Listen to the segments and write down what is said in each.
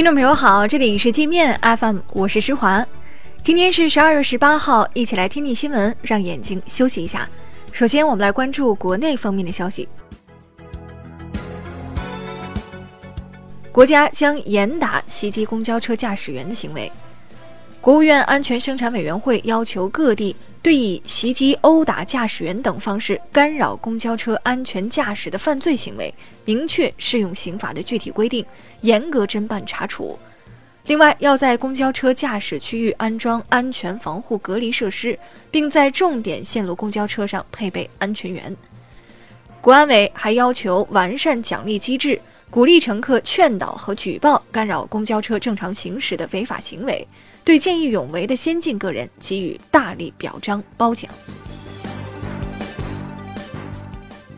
听众朋友好，这里是界面 FM，我是施华。今天是十二月十八号，一起来听听新闻，让眼睛休息一下。首先，我们来关注国内方面的消息。国家将严打袭击公交车驾驶员的行为。国务院安全生产委员会要求各地对以袭击、殴打驾驶员等方式干扰公交车安全驾驶的犯罪行为，明确适用刑法的具体规定，严格侦办查处。另外，要在公交车驾驶区域安装安全防护隔离设施，并在重点线路公交车上配备安全员。国安委还要求完善奖励机制，鼓励乘客劝导和举报干扰公交车正常行驶的违法行为。对见义勇为的先进个人给予大力表彰褒奖。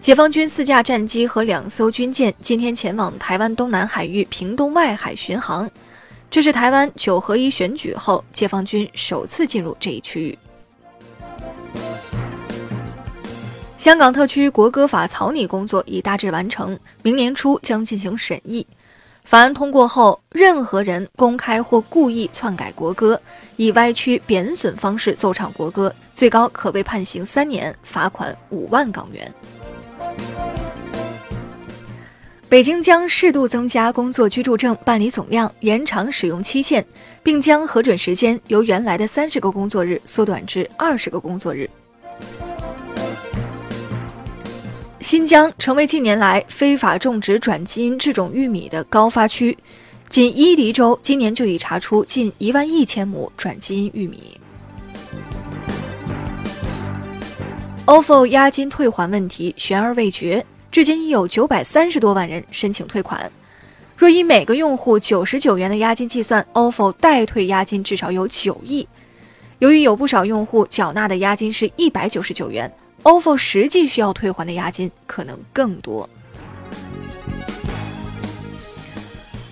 解放军四架战机和两艘军舰今天前往台湾东南海域屏东外海巡航，这是台湾九合一选举后解放军首次进入这一区域。香港特区国歌法草拟工作已大致完成，明年初将进行审议。法案通过后，任何人公开或故意篡改国歌，以歪曲、贬损方式奏唱国歌，最高可被判刑三年，罚款五万港元。北京将适度增加工作居住证办理总量，延长使用期限，并将核准时间由原来的三十个工作日缩短至二十个工作日。新疆成为近年来非法种植转基因制种玉米的高发区，仅伊犁州今年就已查出近一万一千亩转基因玉米。ofo 押金退还问题悬而未决，至今已有九百三十多万人申请退款。若以每个用户九十九元的押金计算，ofo 代退押金至少有九亿。由于有不少用户缴纳的押金是一百九十九元。Ofo 实际需要退还的押金可能更多。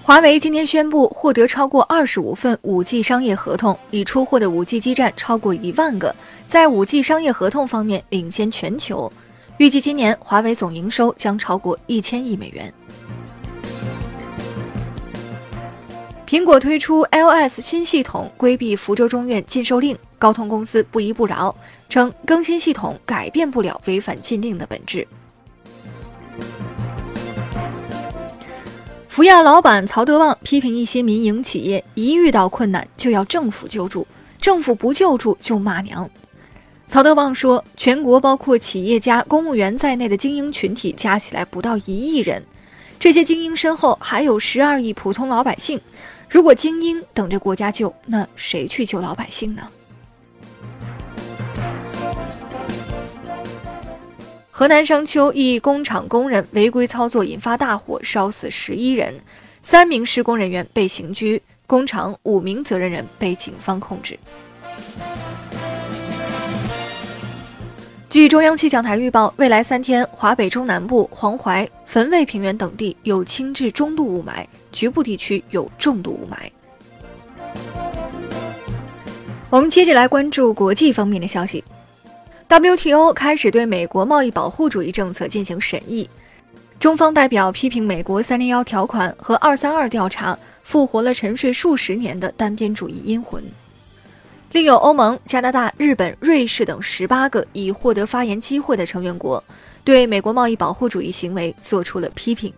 华为今天宣布获得超过二十五份 5G 商业合同，已出货的 5G 基站超过一万个，在 5G 商业合同方面领先全球。预计今年华为总营收将超过一千亿美元。苹果推出 iOS 新系统，规避福州中院禁售令。高通公司不依不饶，称更新系统改变不了违反禁令的本质。福亚老板曹德旺批评一些民营企业一遇到困难就要政府救助，政府不救助就骂娘。曹德旺说，全国包括企业家、公务员在内的精英群体加起来不到一亿人，这些精英身后还有十二亿普通老百姓。如果精英等着国家救，那谁去救老百姓呢？河南商丘一工厂工人违规操作引发大火，烧死十一人，三名施工人员被刑拘，工厂五名责任人被警方控制。据中央气象台预报，未来三天，华北中南部、黄淮、汾渭平原等地有轻至中度雾霾，局部地区有重度雾霾。我们接着来关注国际方面的消息。WTO 开始对美国贸易保护主义政策进行审议，中方代表批评美国“三零幺”条款和“二三二”调查复活了沉睡数十年的单边主义阴魂。另有欧盟、加拿大、日本、瑞士等十八个已获得发言机会的成员国，对美国贸易保护主义行为作出了批评。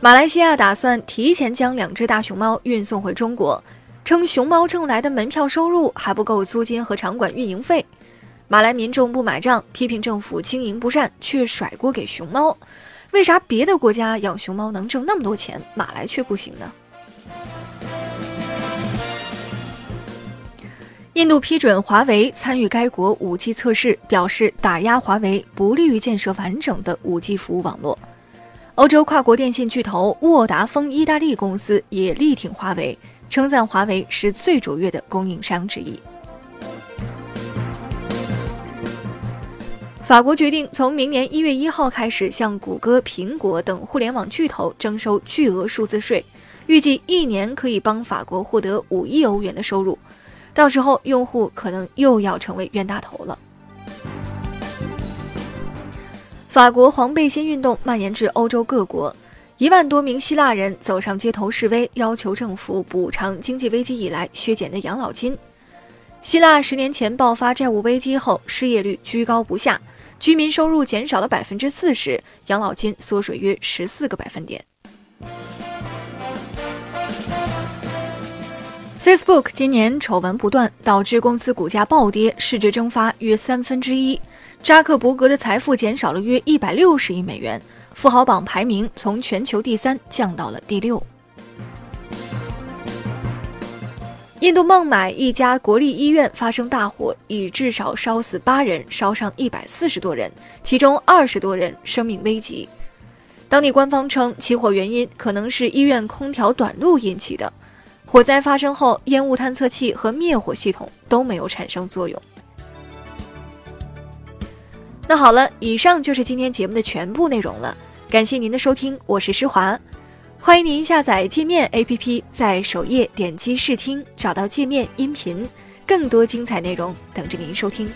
马来西亚打算提前将两只大熊猫运送回中国。称熊猫挣来的门票收入还不够租金和场馆运营费，马来民众不买账，批评政府经营不善，却甩锅给熊猫。为啥别的国家养熊猫能挣那么多钱，马来却不行呢？印度批准华为参与该国 5G 测试，表示打压华为不利于建设完整的 5G 服务网络。欧洲跨国电信巨头沃达丰意大利公司也力挺华为。称赞华为是最卓越的供应商之一。法国决定从明年一月一号开始向谷歌、苹果等互联网巨头征收巨额数字税，预计一年可以帮法国获得五亿欧元的收入。到时候，用户可能又要成为冤大头了。法国黄背心运动蔓延至欧洲各国，一万多名希腊人走上街头示威，要求政府补偿经济危机以来削减的养老金。希腊十年前爆发债务危机后，失业率居高不下，居民收入减少了百分之四十，养老金缩水约十四个百分点。Facebook 今年丑闻不断，导致公司股价暴跌，市值蒸发约三分之一。扎克伯格的财富减少了约一百六十亿美元，富豪榜排名从全球第三降到了第六。印度孟买一家国立医院发生大火，已至少烧死八人，烧伤一百四十多人，其中二十多人生命危急。当地官方称，起火原因可能是医院空调短路引起的。火灾发生后，烟雾探测器和灭火系统都没有产生作用。那好了，以上就是今天节目的全部内容了。感谢您的收听，我是施华，欢迎您下载界面 APP，在首页点击试听，找到界面音频，更多精彩内容等着您收听。